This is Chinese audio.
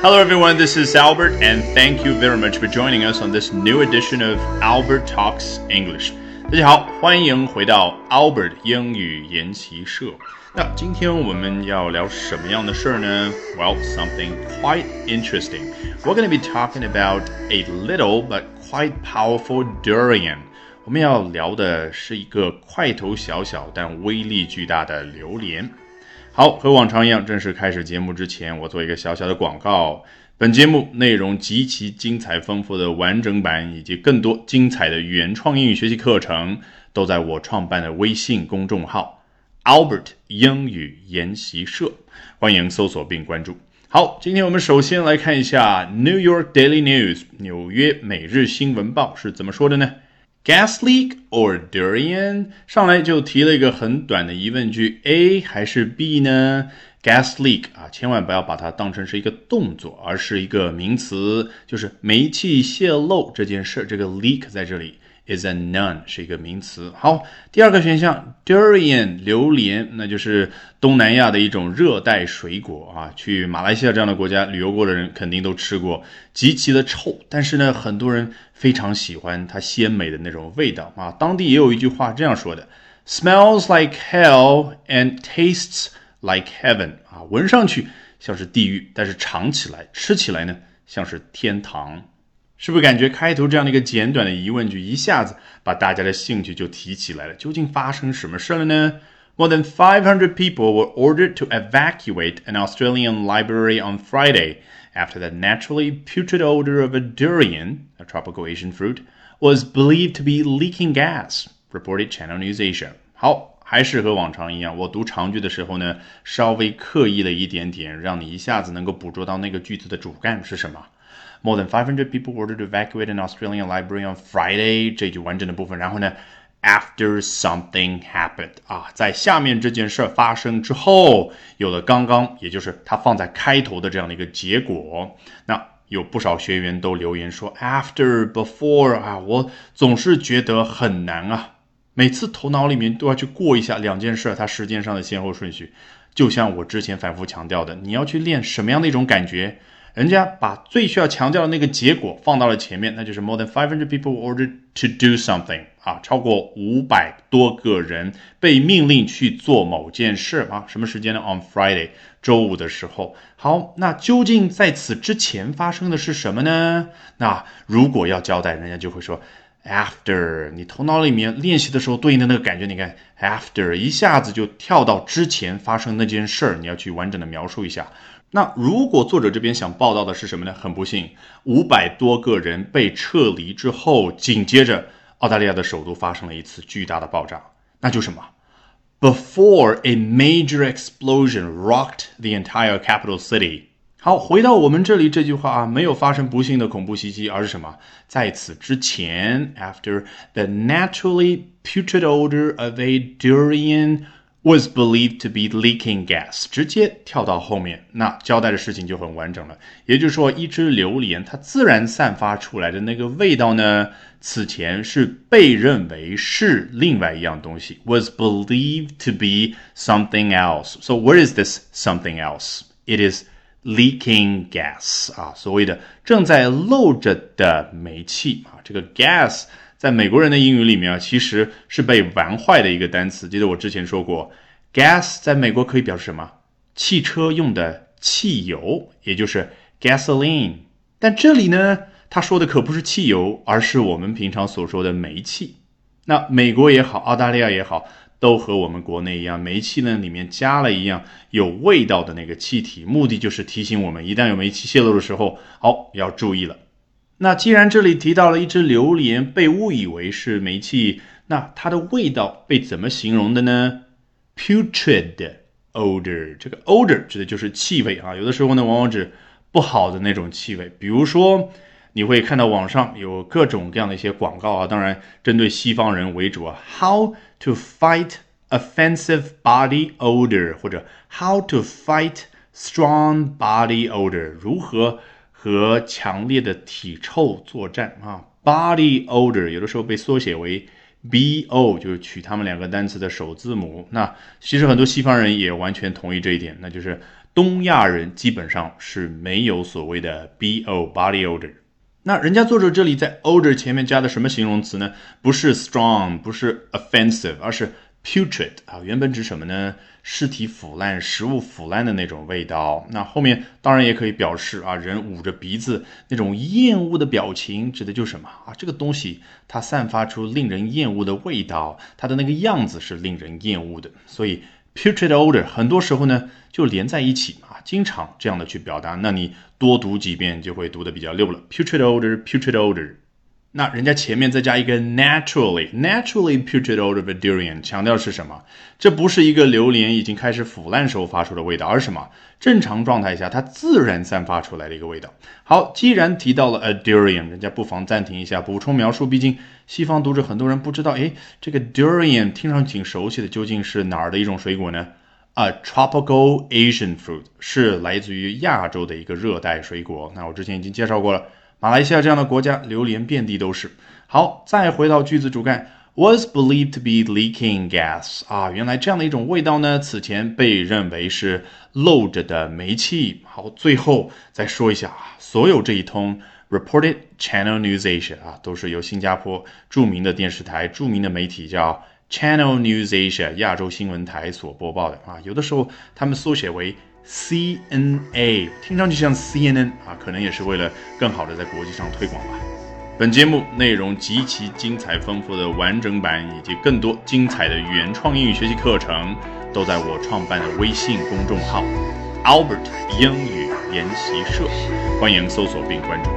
Hello, everyone. This is Albert, and thank you very much for joining us on this new edition of Albert Talks English. 大家好，欢迎回到 Albert 英语研习社。那今天我们要聊什么样的事儿呢？Well, something quite interesting. We're going to be talking about a little but quite powerful durian. 我们要聊的是一个块头小小但威力巨大的榴莲。 好，和往常一样，正式开始节目之前，我做一个小小的广告。本节目内容极其精彩丰富的完整版，以及更多精彩的原创英语学习课程，都在我创办的微信公众号 Albert 英语研习社，欢迎搜索并关注。好，今天我们首先来看一下 New York Daily News 纽约每日新闻报是怎么说的呢？Gas leak or durian？上来就提了一个很短的疑问句：A 还是 B 呢？Gas leak 啊，千万不要把它当成是一个动作，而是一个名词，就是煤气泄漏这件事。这个 leak 在这里。Is a noun，是一个名词。好，第二个选项 durian 榴莲，那就是东南亚的一种热带水果啊。去马来西亚这样的国家旅游过的人肯定都吃过，极其的臭，但是呢，很多人非常喜欢它鲜美的那种味道啊。当地也有一句话这样说的：smells like hell and tastes like heaven 啊，闻上去像是地狱，但是尝起来、吃起来呢，像是天堂。是不是感觉开头这样的一个简短的疑问句，一下子把大家的兴趣就提起来了？究竟发生什么事了呢？More than 500 people were ordered to evacuate an Australian library on Friday after the naturally putrid odor of a durian, a tropical Asian fruit, was believed to be leaking gas, reported Channel News Asia. 好，还是和往常一样，我读长句的时候呢，稍微刻意了一点点，让你一下子能够捕捉到那个句子的主干是什么。 More than 500 people ordered to evacuate an Australian library on Friday。这句完整的部分，然后呢，after something happened 啊，在下面这件事发生之后，有了刚刚，也就是它放在开头的这样的一个结果。那有不少学员都留言说，after before 啊，我总是觉得很难啊，每次头脑里面都要去过一下两件事它时间上的先后顺序。就像我之前反复强调的，你要去练什么样的一种感觉？人家把最需要强调的那个结果放到了前面，那就是 more than five hundred people ordered to do something 啊，超过五百多个人被命令去做某件事啊。什么时间呢？On Friday，周五的时候。好，那究竟在此之前发生的是什么呢？那如果要交代，人家就会说 after。你头脑里面练习的时候对应的那个感觉，你看 after 一下子就跳到之前发生那件事儿，你要去完整的描述一下。那如果作者这边想报道的是什么呢？很不幸，五百多个人被撤离之后，紧接着澳大利亚的首都发生了一次巨大的爆炸，那就什么？Before a major explosion rocked the entire capital city。好，回到我们这里这句话啊，没有发生不幸的恐怖袭击，而是什么？在此之前，after the naturally putrid odor of a durian。was believed to be leaking gas，直接跳到后面，那交代的事情就很完整了。也就是说，一只榴莲它自然散发出来的那个味道呢，此前是被认为是另外一样东西，was believed to be something else. So what is this something else? It is leaking gas 啊，所谓的正在漏着的煤气啊，这个 gas。 在美国人的英语里面啊，其实是被玩坏的一个单词。记得我之前说过，gas 在美国可以表示什么？汽车用的汽油，也就是 gasoline。但这里呢，他说的可不是汽油，而是我们平常所说的煤气。那美国也好，澳大利亚也好，都和我们国内一样，煤气呢里面加了一样有味道的那个气体，目的就是提醒我们，一旦有煤气泄漏的时候，好要注意了。那既然这里提到了一只榴莲被误以为是煤气，那它的味道被怎么形容的呢？Putrid odor，这个 odor 指的就是气味啊。有的时候呢，往往指不好的那种气味。比如说，你会看到网上有各种各样的一些广告啊，当然针对西方人为主啊。How to fight offensive body odor，或者 How to fight strong body odor，如何？和强烈的体臭作战啊，body odor 有的时候被缩写为 bo，就是取他们两个单词的首字母。那其实很多西方人也完全同意这一点，那就是东亚人基本上是没有所谓的 bo body odor。那人家作者这里在 odor 前面加的什么形容词呢？不是 strong，不是 offensive，而是 putrid 啊。原本指什么呢？尸体腐烂、食物腐烂的那种味道。那后面当然也可以表示啊，人捂着鼻子那种厌恶的表情，指的就是什么啊？这个东西它散发出令人厌恶的味道，它的那个样子是令人厌恶的。所以 putrid odor 很多时候呢就连在一起啊，经常这样的去表达。那你多读几遍就会读得比较溜了。putrid odor，putrid odor。那人家前面再加一个 naturally，naturally putrid odor of a durian，强调是什么？这不是一个榴莲已经开始腐烂时候发出的味道，而是什么？正常状态下它自然散发出来的一个味道。好，既然提到了 a durian，人家不妨暂停一下，补充描述。毕竟西方读者很多人不知道，诶，这个 durian 听上去挺熟悉的，究竟是哪儿的一种水果呢？A tropical Asian fruit，是来自于亚洲的一个热带水果。那我之前已经介绍过了。马来西亚这样的国家，榴莲遍地都是。好，再回到句子主干，was believed to be leaking gas 啊，原来这样的一种味道呢，此前被认为是漏着的煤气。好，最后再说一下啊，所有这一通 reported Channel News Asia 啊，都是由新加坡著名的电视台、著名的媒体叫 Channel News Asia 亚洲新闻台所播报的啊，有的时候他们缩写为。CNA 听上去像 CNN 啊，可能也是为了更好的在国际上推广吧。本节目内容极其精彩丰富的完整版，以及更多精彩的原创英语学习课程，都在我创办的微信公众号 Albert 英语研习社，欢迎搜索并关注。